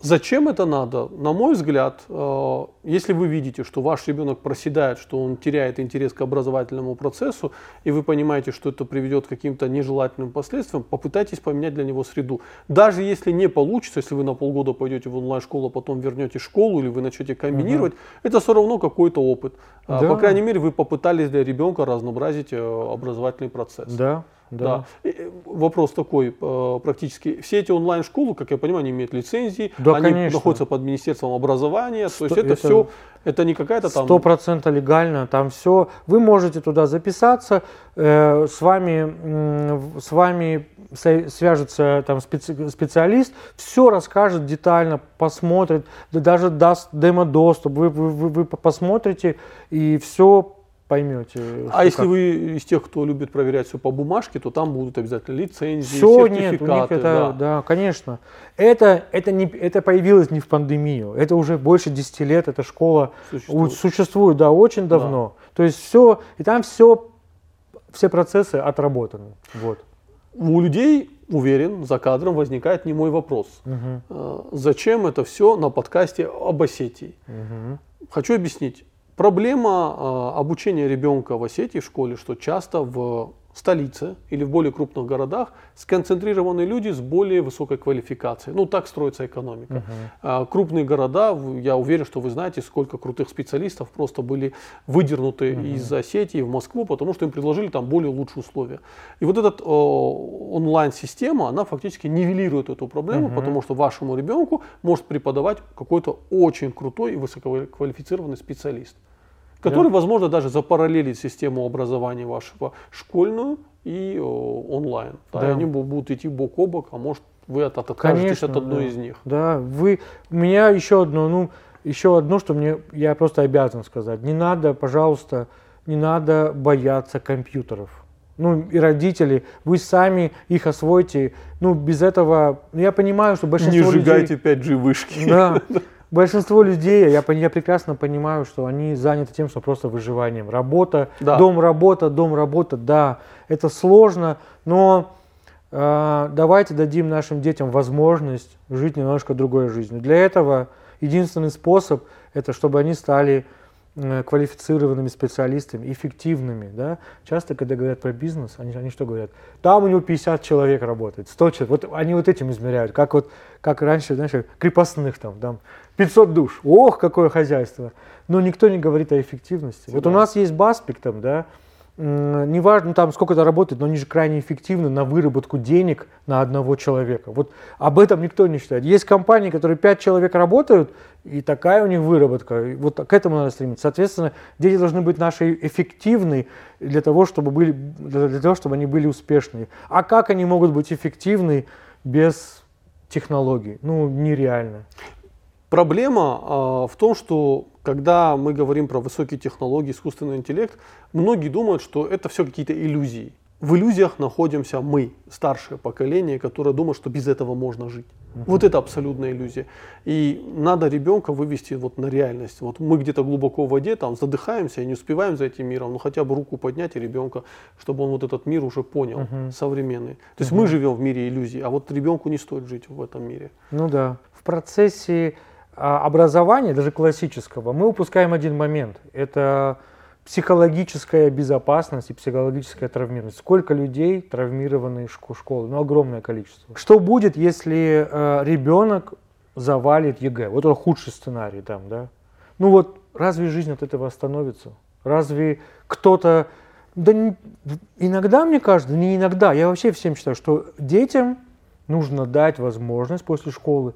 Э, Зачем это надо? На мой взгляд, э, если вы видите, что ваш ребенок проседает, что он теряет интерес к образовательному процессу, и вы понимаете, что это приведет к каким-то нежелательным последствиям, попытайтесь поменять для него среду. Даже если не получится, если вы на полгода пойдете в онлайн-школу, а потом вернете школу или вы начнете комбинировать, это все равно какой-то опыт. А, Да. По крайней мере, вы попытались для ребенка разнообразить э, образовательный процесс. Да. Да. И, э, Вопрос такой, э, практически, все эти онлайн-школы, как я понимаю, они имеют лицензии, Да, они конечно. находятся под Министерством образования, Сто- то есть это, это- все, это не какая-то там... Сто процентов легально, там все. Вы можете туда записаться, э, с вами, в- с вами свяжется там специ- специалист, все расскажет детально, посмотрит, да даже даст демо-доступ. Вы, вы, вы- вы посмотрите и все поймете. А если как. вы из тех, кто любит проверять все по бумажке, то там будут обязательно лицензии, Все нет, у них сертификаты. это, да. да. конечно. Это, это, не, это появилось не в пандемию, это уже больше 10 лет, эта школа Существует. Существует, да, очень давно. То есть все, и там все, все процессы отработаны. Вот. У людей, уверен, за кадром возникает не мой вопрос. Э, Зачем это все на подкасте об Осетии? Мгм. Хочу объяснить. Проблема э, обучения ребенка в Осетии в школе, что часто в столице или в более крупных городах сконцентрированы люди с более высокой квалификацией. Ну, так строится экономика. А крупные города, я уверен, что вы знаете, сколько крутых специалистов просто были выдернуты из Осетии в Москву, потому что им предложили там более лучшие условия. И вот эта онлайн-система, она фактически нивелирует эту проблему, потому что вашему ребенку может преподавать какой-то очень крутой и высококвалифицированный специалист который, возможно, даже запараллелит систему образования вашего школьную и э, онлайн. Да, Да. Они бу- будут идти бок о бок, а может вы от, от- откажетесь от одной да. из них. Да, вы, у меня еще одно, ну, еще одно, что мне, я просто обязан сказать. Не надо, пожалуйста, не надо бояться компьютеров. Ну, и родители, вы сами их освоите. Ну, без этого, ну, я понимаю, что большинство Не сжигайте людей... 5G вышки. Да. Большинство людей, я, я прекрасно понимаю, что они заняты тем, что просто выживанием. Работа, Да. дом, работа, дом, работа, да, это сложно, но э, давайте дадим нашим детям возможность жить немножко другой жизнью. Для этого единственный способ, это чтобы они стали квалифицированными специалистами, эффективными. Да? Часто, когда говорят про бизнес, они, они что говорят? Там у него 50 человек работает, 100 человек. Вот они вот этим измеряют, как, вот, как раньше, знаешь, крепостных там, там 500 душ. Ох, какое хозяйство. Но никто не говорит о эффективности. Вот у Да. нас есть Баспик там, да, неважно, там сколько это работает, но они же крайне эффективны на выработку денег на одного человека. Вот об этом никто не считает. Есть компании, которые 5 человек работают, и такая у них выработка. И вот к этому надо стремиться. Соответственно, дети должны быть наши эффективны для того, чтобы, были, для того, чтобы они были успешны. А как они могут быть эффективны без технологий? Ну, нереально. Проблема а, в том, что когда мы говорим про высокие технологии, искусственный интеллект, многие думают, что это все какие-то иллюзии. В иллюзиях находимся мы, старшее поколение, которое думает, что без этого можно жить. Вот это абсолютная иллюзия. И надо ребенка вывести вот на реальность. Вот мы где-то глубоко в воде, там задыхаемся и не успеваем за этим миром, но хотя бы руку поднять и ребенка, чтобы он вот этот мир уже понял, современный. То есть мы живем в мире иллюзий, а вот ребенку не стоит жить в этом мире. Ну да. В процессе образования, даже классического, мы упускаем один момент. Это психологическая безопасность и психологическая травмированность. Сколько людей травмированы школы? Ну, огромное количество. Что будет, если э, ребенок завалит ЕГЭ? Вот это худший сценарий там, да? Ну вот, разве жизнь от этого остановится? Разве кто-то... Да не- иногда, мне кажется, не иногда, я вообще всем считаю, что детям нужно дать возможность после школы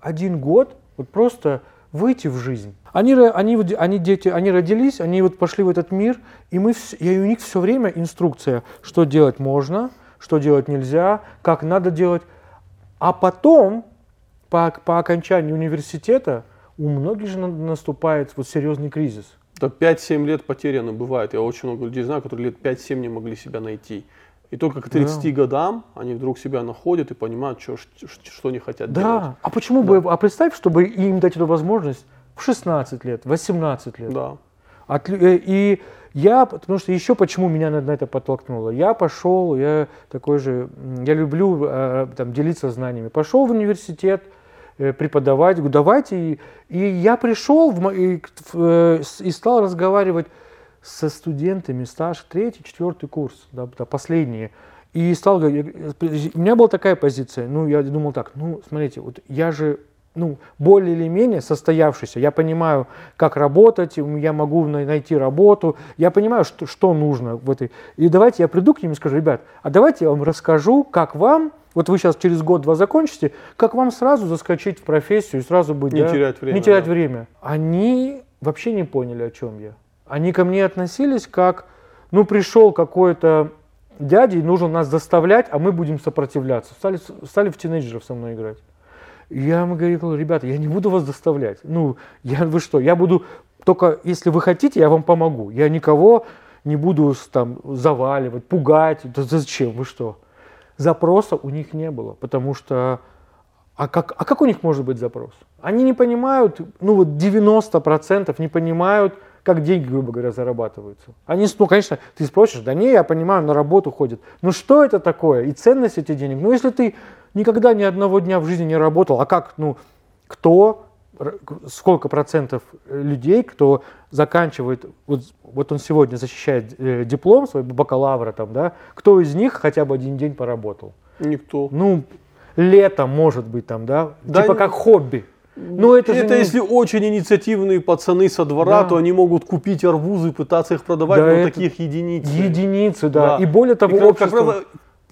один год вот просто выйти в жизнь. Они, они, они, дети, они родились, они вот пошли в этот мир, и, мы, и у них все время инструкция, что делать можно, что делать нельзя, как надо делать. А потом, по, по окончании университета, у многих же на- наступает вот серьезный кризис. Да 5-7 лет потеряны бывает. Я очень много людей знаю, которые лет 5-7 не могли себя найти. И только к 30 годам они вдруг себя находят и понимают, что, что они хотят делать. Да, а почему бы, а представь, чтобы им дать эту возможность в 16 лет, 18 лет. Да. От э, и я, потому что еще почему меня на, на это подтолкнуло, я пошел, я такой же, я люблю э, там, делиться знаниями, пошел в университет э, преподавать, давайте, и, и я пришел в, и, в, э, и стал разговаривать со студентами, стаж третий, четвертый курс, да, да, последние, и стал говорить, у меня была такая позиция, ну, я думал так, ну, смотрите, вот я же ну, более или менее состоявшийся. Я понимаю, как работать, я могу найти работу, я понимаю, что, что нужно в этой. И давайте я приду к ним и скажу, ребят, а давайте я вам расскажу, как вам, вот вы сейчас через год-два закончите, как вам сразу заскочить в профессию и сразу быть... Не да, терять время. Не терять да. время. Они вообще не поняли, о чем я. Они ко мне относились как, ну, пришел какой-то дядя и нужно нас заставлять, а мы будем сопротивляться. Стали, стали в тинейджеров со мной играть. Я ему говорил, ребята, я не буду вас заставлять. Ну, я, вы что, я буду, только если вы хотите, я вам помогу. Я никого не буду там заваливать, пугать. Да зачем, вы что? Запроса у них не было, потому что а как, а как у них может быть запрос? Они не понимают, ну вот 90% не понимают, как деньги, грубо говоря, зарабатываются. Они, ну, конечно, ты спросишь, да не, я понимаю, на работу ходят. Ну что это такое? И ценность этих денег? Ну если ты никогда ни одного дня в жизни не работал, а как, ну, кто, сколько процентов людей, кто заканчивает, вот, вот он сегодня защищает э, диплом свой бакалавра там, да, кто из них хотя бы один день поработал? Никто. Ну, летом, может быть, там, да, да типа не... как хобби. Ну, это, это не... если очень инициативные пацаны со двора, да. то они могут купить арбузы и пытаться их продавать, да, но это... таких единиц. Единицы, да. да. И более того, и, общество... как правило,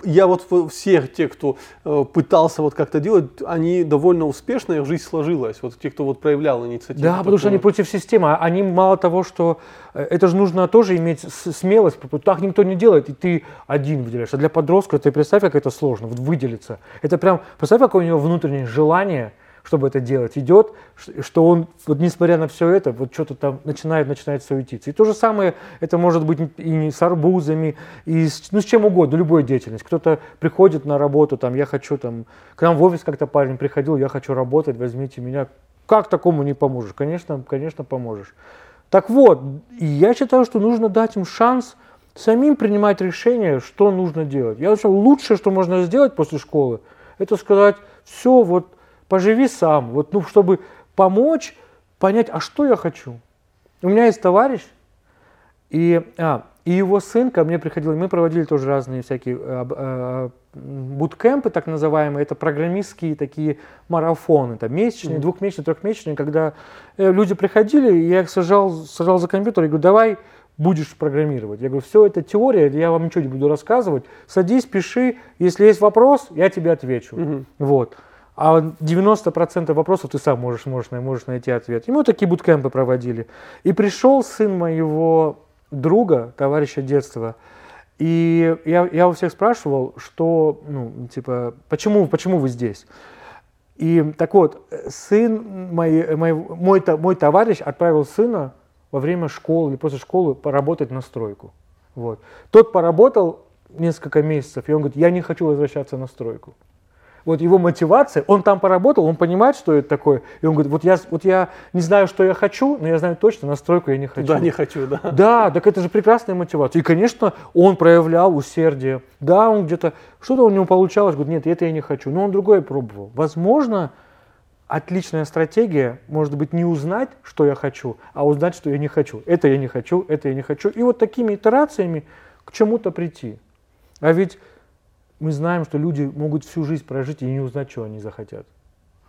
я вот всех тех, кто э, пытался вот как-то делать, они довольно успешно, их жизнь сложилась. Вот те, кто вот проявлял инициативу. Да, потому что они против системы. А они мало того, что э, это же нужно тоже иметь смелость. Так никто не делает, и ты один выделяешь. А для подростка ты представь, как это сложно, вот выделиться. Это прям, представь, какое у него внутреннее желание – чтобы это делать, идет, что он, вот несмотря на все это, вот что-то там начинает, начинает суетиться. И то же самое, это может быть и с арбузами, и с, ну, с чем угодно, любой деятельность. Кто-то приходит на работу, там, я хочу там, к нам в офис как-то парень приходил, я хочу работать, возьмите меня. Как такому не поможешь? Конечно, конечно, поможешь. Так вот, я считаю, что нужно дать им шанс самим принимать решение, что нужно делать. Я думаю, лучшее, что можно сделать после школы, это сказать, все, вот поживи сам, вот, ну, чтобы помочь понять, а что я хочу. У меня есть товарищ, и, а, и его сын ко мне приходил, и мы проводили тоже разные всякие а, а, буткемпы, так называемые, это программистские такие марафоны, там, месячные, mm-hmm. двухмесячные, трехмесячные, когда э, люди приходили, и я их сажал, сажал за компьютер и говорю, давай будешь программировать. Я говорю, все это теория, я вам ничего не буду рассказывать, садись, пиши, если есть вопрос, я тебе отвечу. Mm-hmm. Вот. А 90% вопросов ты сам можешь, можешь, можешь найти ответ. И мы такие буткемпы проводили. И пришел сын моего друга, товарища детства, и я, я у всех спрашивал, что, ну, типа, почему, почему вы здесь? И так вот, сын, мой, мой, мой, мой товарищ отправил сына во время школы или после школы поработать на стройку. Вот. Тот поработал несколько месяцев, и он говорит, я не хочу возвращаться на стройку вот его мотивация, он там поработал, он понимает, что это такое, и он говорит, вот я, вот я не знаю, что я хочу, но я знаю точно, настройку я не хочу. Да, не хочу, да. Да, так это же прекрасная мотивация. И, конечно, он проявлял усердие. Да, он где-то, что-то у него получалось, говорит, нет, это я не хочу, но он другое пробовал. Возможно, отличная стратегия может быть не узнать, что я хочу, а узнать, что я не хочу. Это я не хочу, это я не хочу. И вот такими итерациями к чему-то прийти. А ведь мы знаем, что люди могут всю жизнь прожить и не узнать, что они захотят.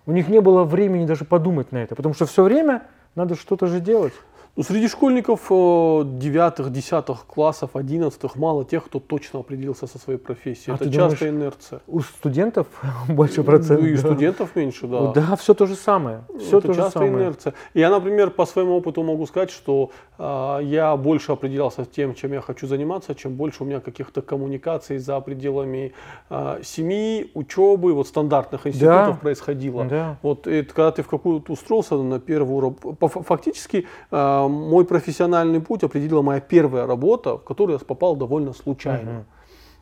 У них не было времени даже подумать на это, потому что все время надо что-то же делать. Ну, среди школьников э, девятых, десятых классов, одиннадцатых мало тех, кто точно определился со своей профессией. А Это часто думаешь, инерция. У студентов больше процентов. Ну, и студентов меньше, да. Да, все то же самое. Все Это то часто же самое. инерция. Я, например, по своему опыту могу сказать, что э, я больше определялся тем, чем я хочу заниматься, чем больше у меня каких-то коммуникаций за пределами э, семьи, учебы, вот стандартных институтов да. происходило. Да. Вот это, когда ты в какую-то устроился на первую работу, фактически э, мой профессиональный путь определила моя первая работа, в которую я попал довольно случайно.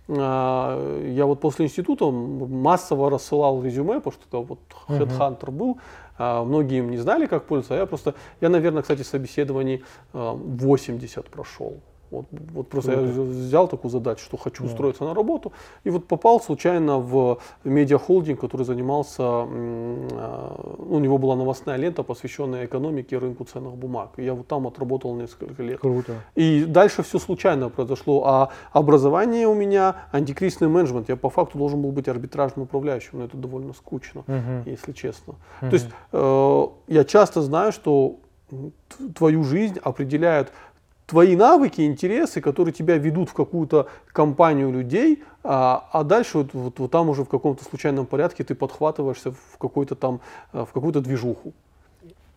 Uh-huh. Я вот после института массово рассылал резюме, потому что это вот headhunter uh-huh. был. А, многие им не знали, как пользоваться. А я просто, я, наверное, кстати, собеседований 80 прошел. Вот, вот просто Круто. я взял такую задачу, что хочу да. устроиться на работу, и вот попал случайно в медиахолдинг, который занимался, а, у него была новостная лента, посвященная экономике и рынку ценных бумаг. И я вот там отработал несколько лет. Круто. И дальше все случайно произошло. А образование у меня антикризисный менеджмент. Я по факту должен был быть арбитражным управляющим, но это довольно скучно, угу. если честно. Угу. То есть э, я часто знаю, что твою жизнь определяют твои навыки, интересы, которые тебя ведут в какую-то компанию людей, а, а дальше вот, вот, вот там уже в каком-то случайном порядке ты подхватываешься в какой-то там, э, в какую-то движуху.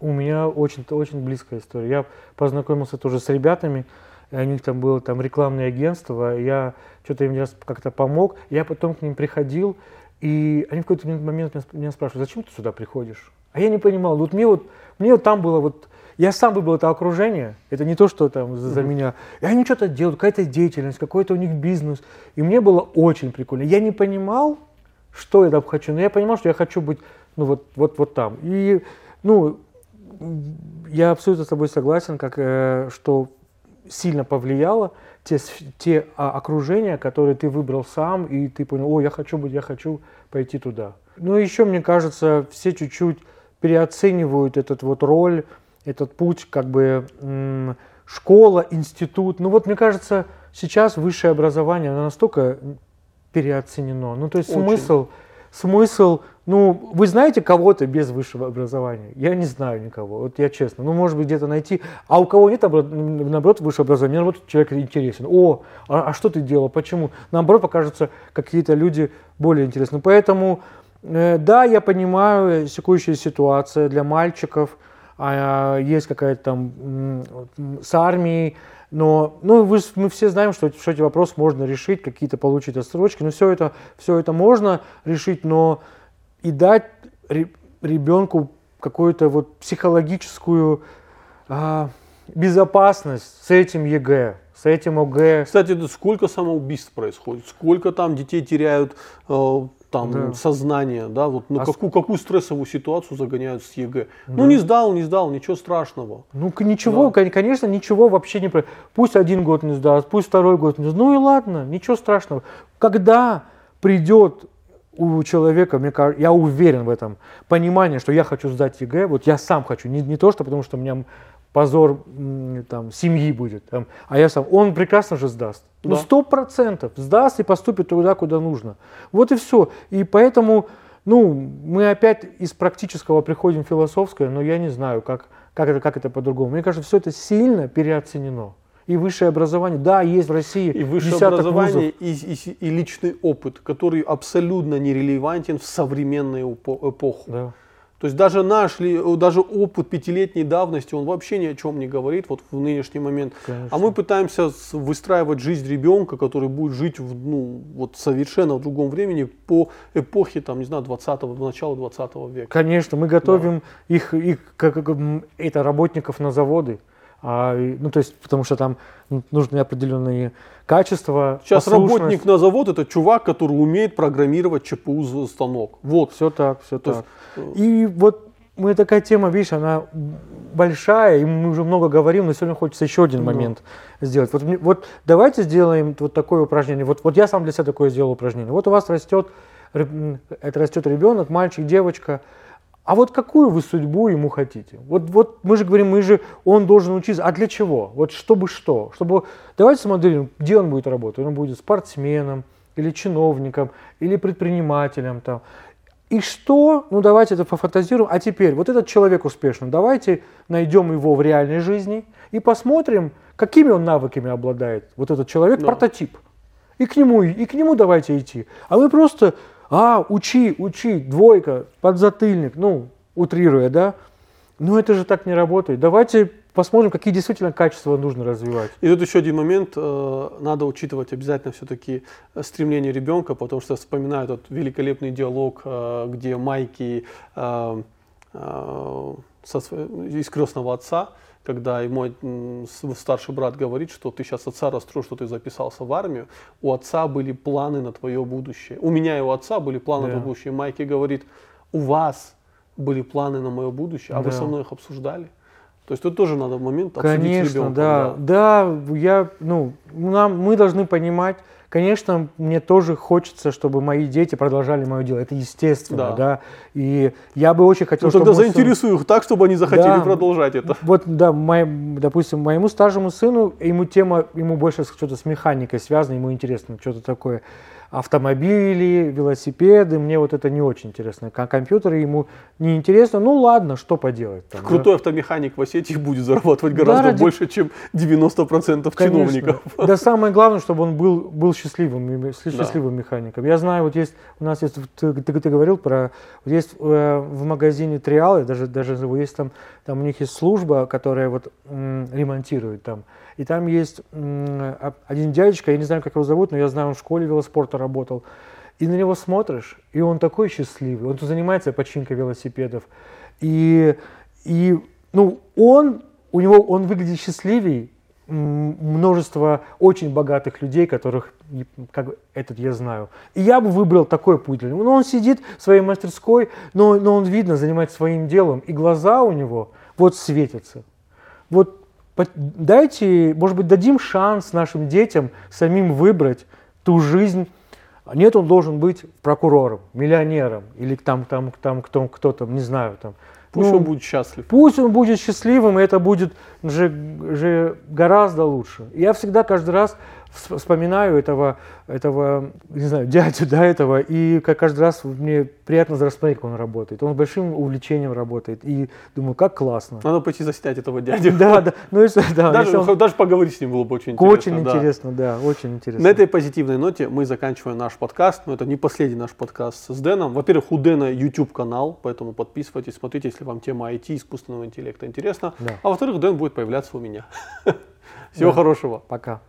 У меня очень, очень близкая история. Я познакомился тоже с ребятами, у них там было там рекламное агентство, я что-то им как-то помог, я потом к ним приходил, и они в какой-то момент меня спрашивают, зачем ты сюда приходишь? А я не понимал, вот мне вот, мне вот там было вот я сам выбрал это окружение, это не то, что там за, за меня. И они что-то делают, какая-то деятельность, какой-то у них бизнес. И мне было очень прикольно. Я не понимал, что я там хочу, но я понимал, что я хочу быть ну, вот, вот, вот там. И, ну, я абсолютно с тобой согласен, как, э, что сильно повлияло те, те а, окружения, которые ты выбрал сам, и ты понял, о, я хочу быть, я хочу пойти туда. Ну, еще, мне кажется, все чуть-чуть переоценивают этот вот роль этот путь, как бы школа, институт. Ну вот мне кажется, сейчас высшее образование оно настолько переоценено. Ну то есть Очень. смысл, смысл, ну вы знаете кого-то без высшего образования? Я не знаю никого, вот я честно. Ну может быть где-то найти, а у кого нет, наоборот, высшего образования, мне наоборот человек интересен. О, а, а что ты делал, почему? Наоборот покажутся какие-то люди более интересны. Поэтому да, я понимаю, секущая ситуация для мальчиков – а есть какая-то там с армией, но ну, вы, мы все знаем, что, что эти вопросы можно решить, какие-то получить отсрочки, но все это, все это можно решить, но и дать ребенку какую-то вот психологическую а, безопасность с этим ЕГЭ, с этим ОГЭ. Кстати, сколько самоубийств происходит, сколько там детей теряют? Э, там да. сознание, да, вот на а какую, какую стрессовую ситуацию загоняют с ЕГЭ. Да. Ну не сдал, не сдал, ничего страшного. Ну ничего, да. конечно, ничего вообще не про. Пусть один год не сдаст, пусть второй год не сдаст. Ну и ладно, ничего страшного. Когда придет у человека, мне кажется, я уверен в этом, понимание, что я хочу сдать ЕГЭ, вот я сам хочу, не, не то, что потому что у меня позор там, семьи будет, там, а я сам, он прекрасно же сдаст. Ну, сто процентов сдаст и поступит туда, куда нужно. Вот и все. И поэтому, ну, мы опять из практического приходим в философское, но я не знаю, как, как это, как это по-другому. Мне кажется, все это сильно переоценено. И высшее образование, да, есть в России И высшее образование, и, и, и личный опыт, который абсолютно нерелевантен в современную эпоху. Да. То есть даже наш, даже опыт пятилетней давности, он вообще ни о чем не говорит вот в нынешний момент. Конечно. А мы пытаемся выстраивать жизнь ребенка, который будет жить в, ну, вот совершенно в другом времени по эпохе, там, не знаю, 20-го, начала 20 века. Конечно, мы готовим да. их, их как, как, это работников на заводы. А, ну, то есть, потому что там нужны определенные качества. Сейчас работник на завод это чувак, который умеет программировать ЧПУ станок. Вот. Все так, все то так. Есть, э, и вот мы такая тема, видишь, она большая, и мы уже много говорим, но сегодня хочется еще один момент да. сделать. Вот, вот давайте сделаем вот такое упражнение. Вот, вот я сам для себя такое сделал упражнение. Вот у вас растет, это растет ребенок, мальчик, девочка, а вот какую вы судьбу ему хотите? Вот, вот мы же говорим, мы же, он должен учиться. А для чего? Вот чтобы что? Чтобы, давайте смотрим, где он будет работать. Он будет спортсменом, или чиновником, или предпринимателем. Там. И что? Ну давайте это пофантазируем. А теперь, вот этот человек успешный, давайте найдем его в реальной жизни и посмотрим, какими он навыками обладает. Вот этот человек, да. прототип. И к нему, и к нему давайте идти. А мы просто а, учи, учи, двойка, подзатыльник, ну, утрируя, да? Но это же так не работает. Давайте посмотрим, какие действительно качества нужно развивать. И тут еще один момент, э, надо учитывать обязательно все-таки стремление ребенка, потому что вспоминаю тот великолепный диалог, э, где Майки э, со, из крестного отца, когда мой старший брат говорит, что ты сейчас отца расстроишь, что ты записался в армию, у отца были планы на твое будущее. У меня и у отца были планы да. на будущее. Майки говорит, у вас были планы на мое будущее, а да. вы со мной их обсуждали. То есть тут тоже надо момент обсудить с Конечно, ребенком. да. Да, я, ну, нам, мы должны понимать, конечно, мне тоже хочется, чтобы мои дети продолжали мое дело. Это естественно, Да. да. И я бы очень хотел, Ну тогда чтобы мой сын- заинтересуй их так, чтобы они захотели Да. продолжать это. Вот, да, моим- допустим, моему старшему сыну, ему тема, ему больше что-то с механикой связано, ему интересно, что-то такое. Автомобили, велосипеды, мне вот это не очень интересно. Ком- Компьютеры ему не интересно, ну ладно, что поделать. там, да. Крутой автомеханик в Осетии будет зарабатывать гораздо ради- больше, чем 90% Конечно. чиновников. Да самое главное, чтобы он был, был счастливым, м- с- Да. счастливым механиком. Я знаю, вот есть, у нас есть, ты, ты- ты говорил про, вот есть э, в магазине Триалы, даже, даже есть там, там у них есть служба, которая вот м, ремонтирует там. И там есть один дядечка, я не знаю, как его зовут, но я знаю, он в школе велоспорта работал. И на него смотришь, и он такой счастливый. Он тут занимается починкой велосипедов. И, и ну, он, у него, он выглядит счастливее м, множество очень богатых людей, которых как этот я знаю. И я бы выбрал такой путь. него. Ну, он сидит в своей мастерской, но, но он видно занимается своим делом, и глаза у него вот светятся. Вот дайте, может быть, дадим шанс нашим детям самим выбрать ту жизнь. Нет, он должен быть прокурором, миллионером или там, там, там кто, кто там, не знаю, там. Пусть Ну, он будет счастлив. Пусть он будет счастливым, и это будет же, же гораздо лучше. Я всегда каждый раз вспоминаю этого, этого, не знаю, дядю, да, этого, и как каждый раз мне приятно рассмотреть, как он работает. Он с большим увлечением работает, и думаю, как классно. Надо пойти заснять этого дядю. Да, да, ну если, да, Даже, если он- даже поговорить с ним было бы очень интересно. очень да. интересно, да, очень интересно. На этой позитивной ноте мы заканчиваем наш подкаст. Но это не последний наш подкаст с Дэном. Во-первых, у Дэна YouTube канал, поэтому подписывайтесь, смотрите, если вам тема IT, искусственного интеллекта интересна. Да. А во-вторых, Дэн будет появляться у меня. Всего Да. хорошего. Пока.